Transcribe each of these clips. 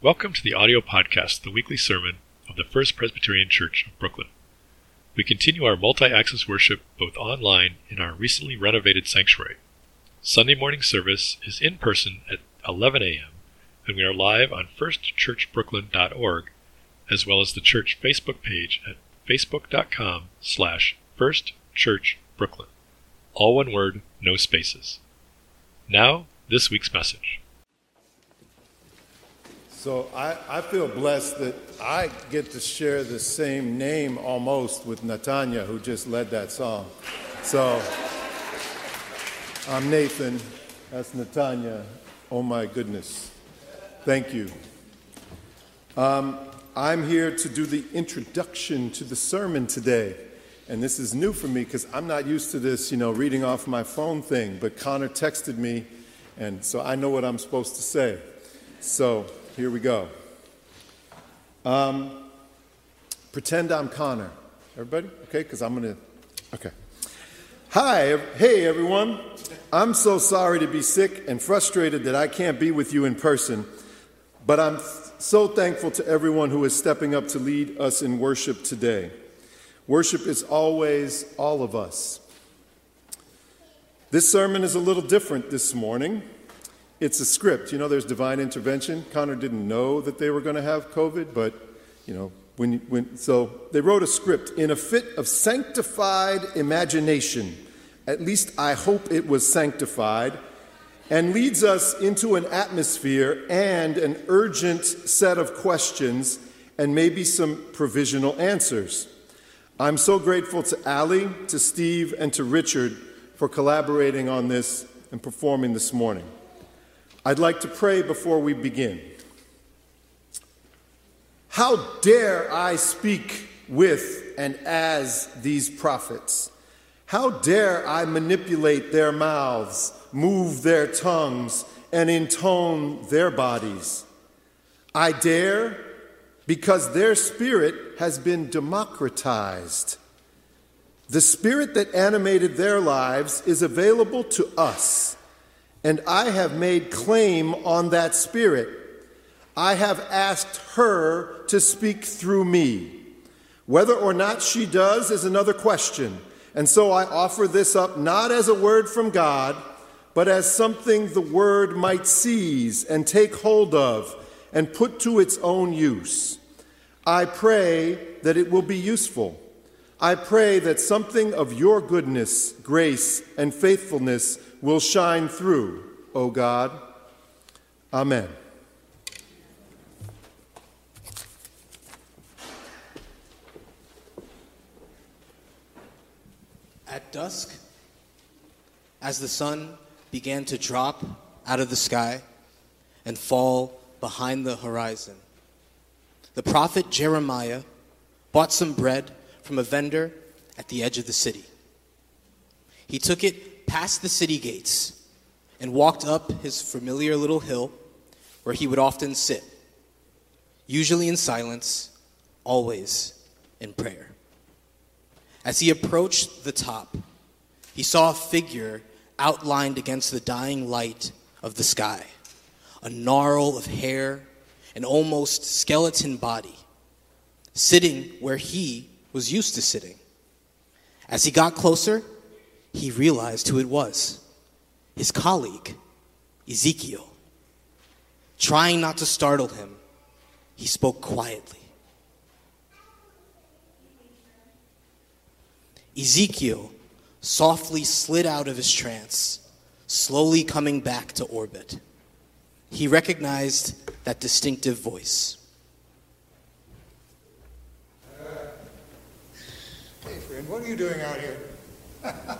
Welcome to the audio podcast, the weekly sermon of the First Presbyterian Church of Brooklyn. We continue our multi access worship both online in our recently renovated sanctuary. Sunday morning service is in person at 11 a.m., and we are live on firstchurchbrooklyn.org, as well as the church Facebook page at facebook.com slash firstchurchbrooklyn. All one word, no spaces. Now, this week's message. So I, I feel blessed that I get to share the same name almost with Natanya, who just led that song. So I'm Nathan. That's Natanya. Oh my goodness. Thank you. Um, I'm here to do the introduction to the sermon today. And this is new for me because I'm not used to this, you know, reading off my phone thing. But Connor texted me, and so I know what I'm supposed to say. So here we go. Um, pretend I'm Connor. Everybody? Okay, because I'm going to. Okay. Hi, hey everyone. I'm so sorry to be sick and frustrated that I can't be with you in person, but I'm so thankful to everyone who is stepping up to lead us in worship today. Worship is always all of us. This sermon is a little different this morning. It's a script. You know, there's divine intervention. Connor didn't know that they were going to have COVID, but, you know, when, when, so they wrote a script in a fit of sanctified imagination. At least I hope it was sanctified, and leads us into an atmosphere and an urgent set of questions and maybe some provisional answers. I'm so grateful to Allie, to Steve, and to Richard for collaborating on this and performing this morning. I'd like to pray before we begin. How dare I speak with and as these prophets? How dare I manipulate their mouths, move their tongues, and intone their bodies? I dare because their spirit has been democratized. The spirit that animated their lives is available to us and I have made claim on that Spirit. I have asked her to speak through me. Whether or not she does is another question. And so I offer this up not as a word from God, but as something the word might seize and take hold of and put to its own use. I pray that it will be useful. I pray that something of your goodness, grace, and faithfulness will shine through, O God. Amen. At dusk, as the sun began to drop out of the sky and fall behind the horizon, the prophet Jeremiah bought some bread from a vendor at the edge of the city. He took it past the city gates and walked up his familiar little hill where he would often sit, usually in silence, always in prayer. As he approached the top, he saw a figure outlined against the dying light of the sky, a gnarl of hair, an almost skeleton body, sitting where he was used to sitting. As he got closer, he realized who it was his colleague, Ezekiel. Trying not to startle him, he spoke quietly. Ezekiel softly slid out of his trance, slowly coming back to orbit. He recognized that distinctive voice. Hey, friend, what are you doing out here?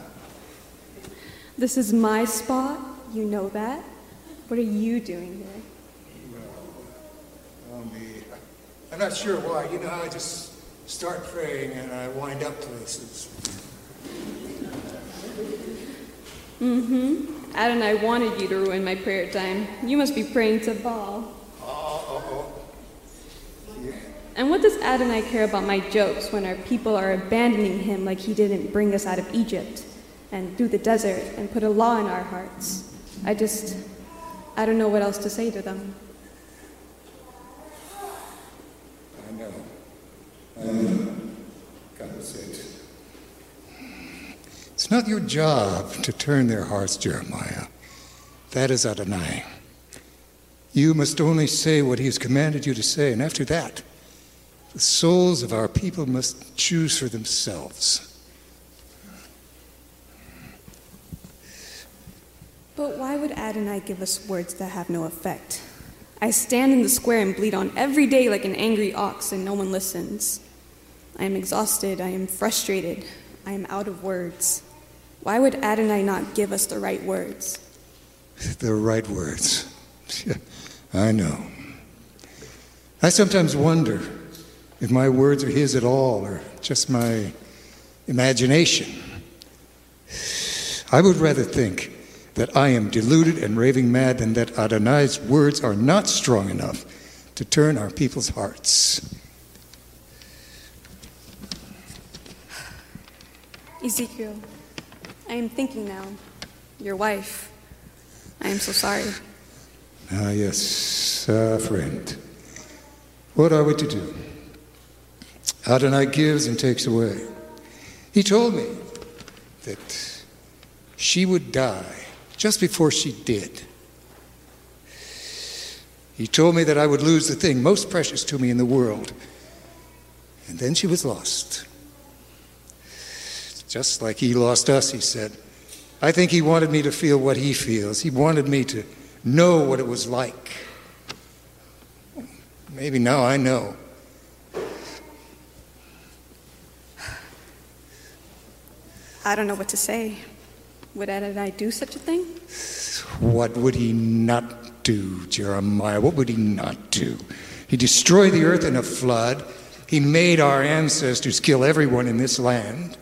This is my spot. You know that. What are you doing here? Well, um, I'm not sure why. You know, I just start praying and I wind up places. Mm-hmm. Adonai wanted you to ruin my prayer time. You must be praying to Baal. Oh, yeah. And what does Adonai care about my jokes when our people are abandoning him like he didn't bring us out of Egypt? and through the desert and put a law in our hearts. I just, I don't know what else to say to them. I know. I know. God. It's not your job to turn their hearts, Jeremiah. That is Adonai. You must only say what he has commanded you to say, and after that, the souls of our people must choose for themselves. Would Adonai give us words that have no effect? I stand in the square and bleat on every day like an angry ox, and no one listens. I am exhausted, I am frustrated, I am out of words. Why would Adonai not give us the right words? The right words. I know. I sometimes wonder if my words are his at all or just my imagination. I would rather think that I am deluded and raving mad and that Adonai's words are not strong enough to turn our people's hearts. Ezekiel, I am thinking now. Your wife. I am so sorry. Ah, yes, uh, friend. What are we to do? Adonai gives and takes away. He told me that she would die just before she did. He told me that I would lose the thing most precious to me in the world. And then she was lost. Just like he lost us, he said. I think he wanted me to feel what he feels. He wanted me to know what it was like. Maybe now I know. I don't know what to say. Would Adonai do such a thing? What would he not do, Jeremiah? What would he not do? He destroyed the earth in a flood. He made our ancestors kill everyone in this land.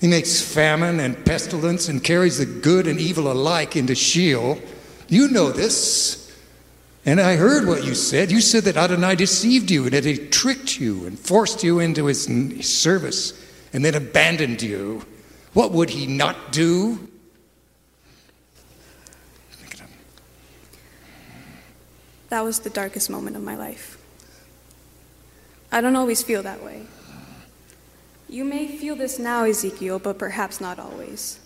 He makes famine and pestilence and carries the good and evil alike into Sheol. You know this. And I heard what you said. You said that Adonai deceived you and that he tricked you and forced you into his service and then abandoned you. What would he not do? That was the darkest moment of my life. I don't always feel that way. You may feel this now, Ezekiel, but perhaps not always.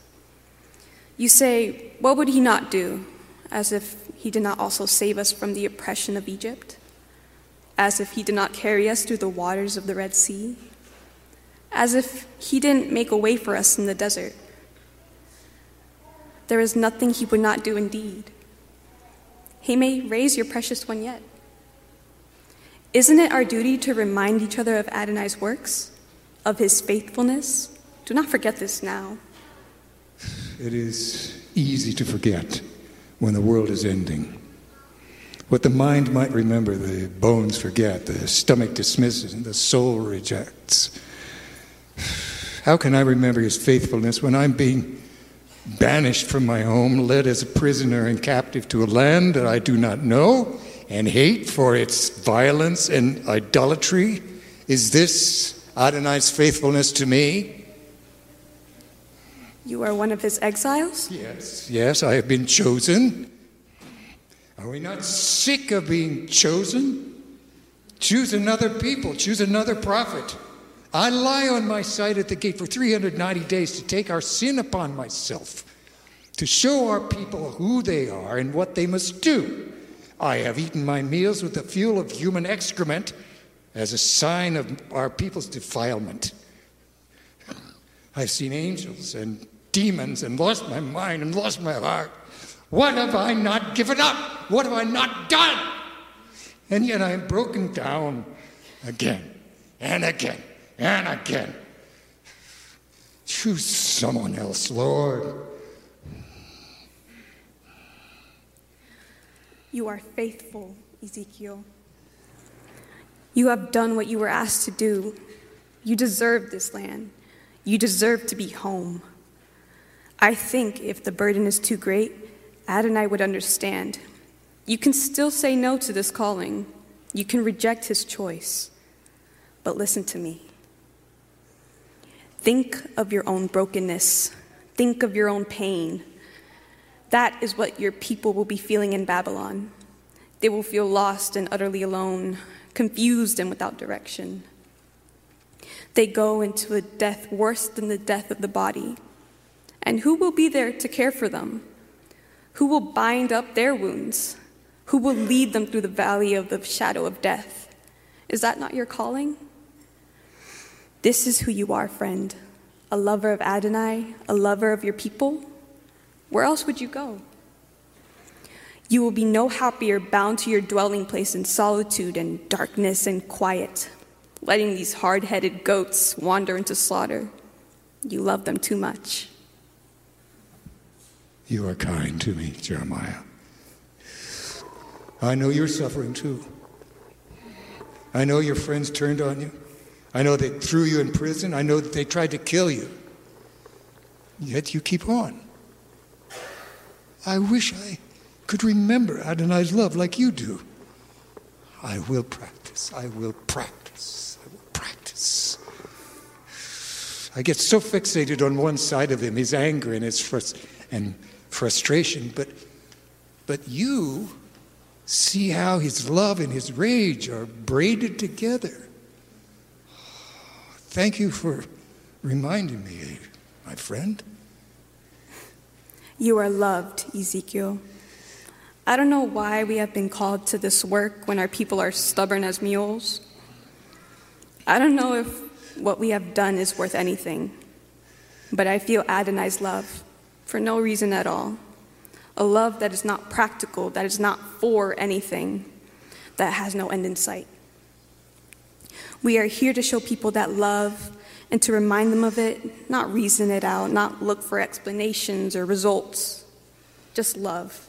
You say, What would he not do? As if he did not also save us from the oppression of Egypt? As if he did not carry us through the waters of the Red Sea? As if he didn't make a way for us in the desert? There is nothing he would not do indeed. He may raise your precious one yet. Isn't it our duty to remind each other of Adonai's works, of his faithfulness? Do not forget this now. It is easy to forget when the world is ending. What the mind might remember, the bones forget, the stomach dismisses, and the soul rejects. How can I remember his faithfulness when I'm being banished from my home, led as a prisoner and captive to a land that I do not know and hate for its violence and idolatry? Is this Adonai's faithfulness to me? You are one of his exiles? Yes, yes, I have been chosen. Are we not sick of being chosen? Choose another people, choose another prophet. I lie on my side at the gate for 390 days to take our sin upon myself, to show our people who they are and what they must do. I have eaten my meals with the fuel of human excrement as a sign of our people's defilement. I've seen angels and demons and lost my mind and lost my heart. What have I not given up? What have I not done? And yet I am broken down again and again and again. Choose someone else, Lord. You are faithful, Ezekiel. You have done what you were asked to do. You deserve this land. You deserve to be home. I think if the burden is too great, Adonai would understand. You can still say no to this calling. You can reject his choice. But listen to me. Think of your own brokenness. Think of your own pain. That is what your people will be feeling in Babylon. They will feel lost and utterly alone, confused and without direction. They go into a death worse than the death of the body, And who will be there to care for them? Who will bind up their wounds? Who will lead them through the valley of the shadow of death? Is that not your calling? This is who you are, friend. A lover of Adonai, a lover of your people. Where else would you go? You will be no happier bound to your dwelling place in solitude and darkness and quiet, letting these hard headed goats wander into slaughter. You love them too much. You are kind to me, Jeremiah. I know you're suffering too. I know your friends turned on you. I know they threw you in prison. I know that they tried to kill you. Yet you keep on. I wish I could remember Adonai's love like you do. I will practice. I will practice. I will practice. I get so fixated on one side of him, his anger and his frust- and frustration, but but you see how his love and his rage are braided together. Thank you for reminding me, my friend. You are loved, Ezekiel. I don't know why we have been called to this work when our people are stubborn as mules. I don't know if what we have done is worth anything, but I feel Adonai's love for no reason at all. A love that is not practical, that is not for anything, that has no end in sight. We are here to show people that love and to remind them of it, not reason it out, not look for explanations or results, just love.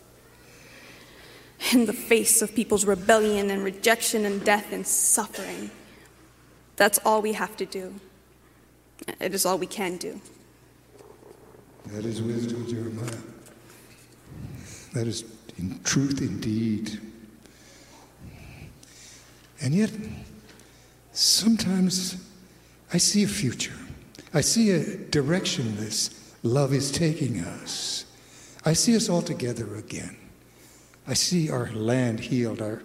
In the face of people's rebellion and rejection and death and suffering, that's all we have to do. It is all we can do. That is wisdom, Jeremiah. That is in truth indeed. And yet, sometimes I see a future. I see a direction this love is taking us. I see us all together again. I see our land healed, our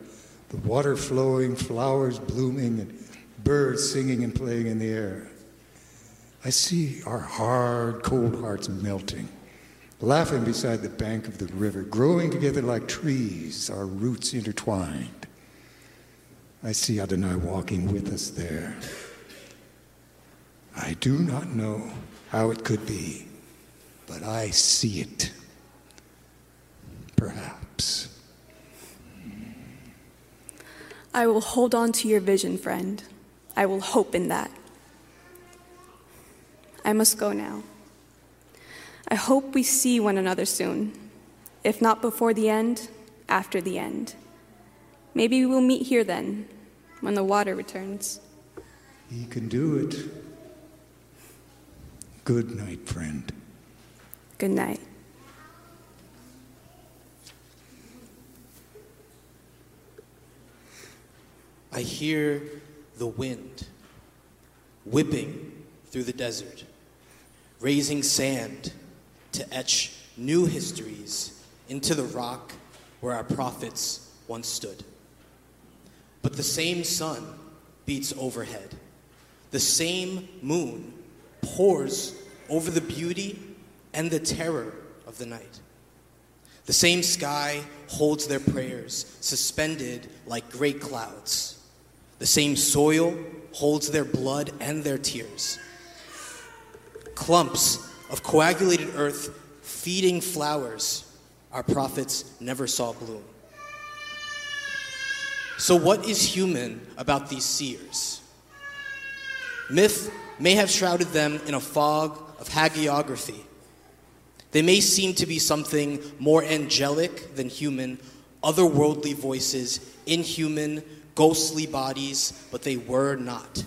the water flowing, flowers blooming, and birds singing and playing in the air. I see our hard, cold hearts melting, laughing beside the bank of the river, growing together like trees, our roots intertwined. I see Adonai walking with us there. I do not know how it could be, but I see it. Perhaps. I will hold on to your vision, friend. I will hope in that. I must go now. I hope we see one another soon. If not before the end, after the end. Maybe we'll meet here then, when the water returns. He can do it. Good night, friend. Good night. I hear the wind whipping through the desert, raising sand to etch new histories into the rock where our prophets once stood. But the same sun beats overhead, the same moon pours over the beauty and the terror of the night. The same sky holds their prayers suspended like great clouds. The same soil holds their blood and their tears. Clumps of coagulated earth feeding flowers our prophets never saw bloom. So, what is human about these seers? Myth may have shrouded them in a fog of hagiography. They may seem to be something more angelic than human, otherworldly voices, inhuman, ghostly bodies, but they were not.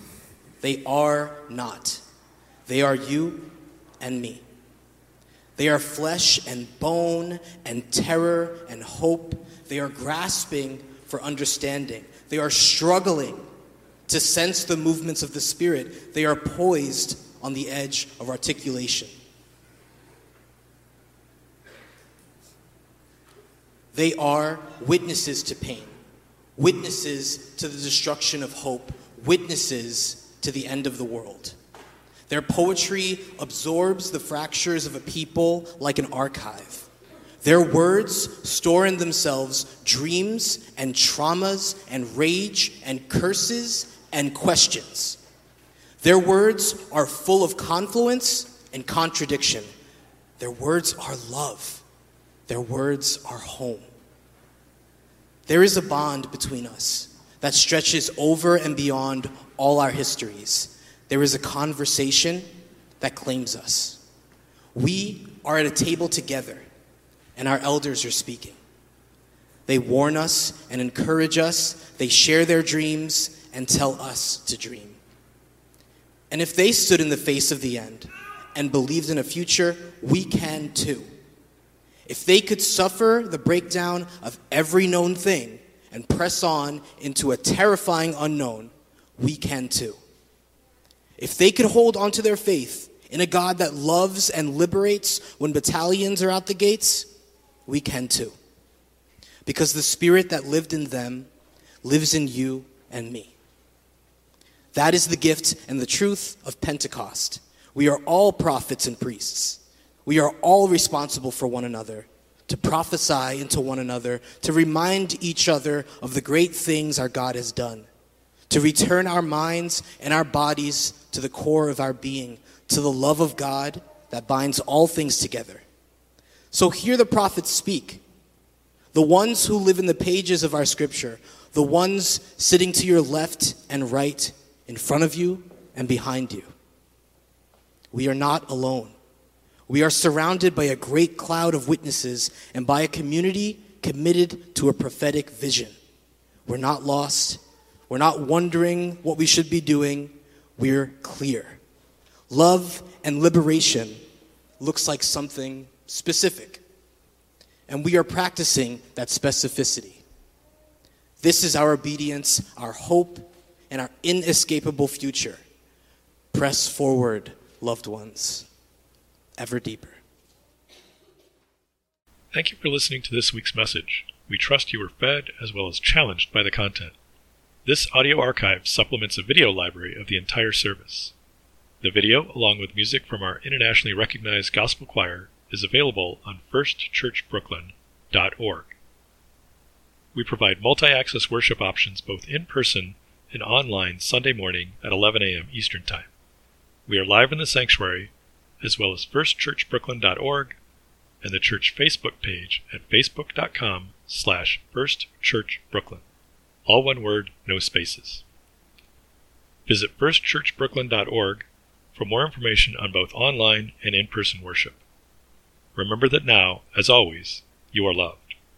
They are not. They are you and me. They are flesh and bone and terror and hope. They are grasping for understanding. They are struggling to sense the movements of the Spirit. They are poised on the edge of articulation. They are witnesses to pain, witnesses to the destruction of hope, witnesses to the end of the world. Their poetry absorbs the fractures of a people like an archive. Their words store in themselves dreams and traumas and rage and curses and questions. Their words are full of confluence and contradiction. Their words are love. Their words are home. There is a bond between us that stretches over and beyond all our histories. There is a conversation that claims us. We are at a table together, and our elders are speaking. They warn us and encourage us, they share their dreams and tell us to dream. And if they stood in the face of the end and believed in a future, we can too. If they could suffer the breakdown of every known thing and press on into a terrifying unknown, we can too. If they could hold on to their faith in a God that loves and liberates when battalions are out the gates, we can too. Because the spirit that lived in them lives in you and me. That is the gift and the truth of Pentecost. We are all prophets and priests. We are all responsible for one another, to prophesy into one another, to remind each other of the great things our God has done, to return our minds and our bodies to the core of our being, to the love of God that binds all things together. So hear the prophets speak. The ones who live in the pages of our scripture, the ones sitting to your left and right, in front of you and behind you. We are not alone. We are surrounded by a great cloud of witnesses and by a community committed to a prophetic vision. We're not lost. We're not wondering what we should be doing. We're clear. Love and liberation looks like something specific. And we are practicing that specificity. This is our obedience, our hope, and our inescapable future. Press forward, loved ones ever deeper. Thank you for listening to this week's message. We trust you were fed as well as challenged by the content. This audio archive supplements a video library of the entire service. The video, along with music from our internationally recognized gospel choir, is available on firstchurchbrooklyn.org. We provide multi access worship options both in person and online Sunday morning at 11 a.m. Eastern Time. We are live in the sanctuary as well as firstchurchbrooklyn.org and the church Facebook page at facebook.com slash firstchurchbrooklyn. All one word, no spaces. Visit firstchurchbrooklyn.org for more information on both online and in-person worship. Remember that now, as always, you are loved.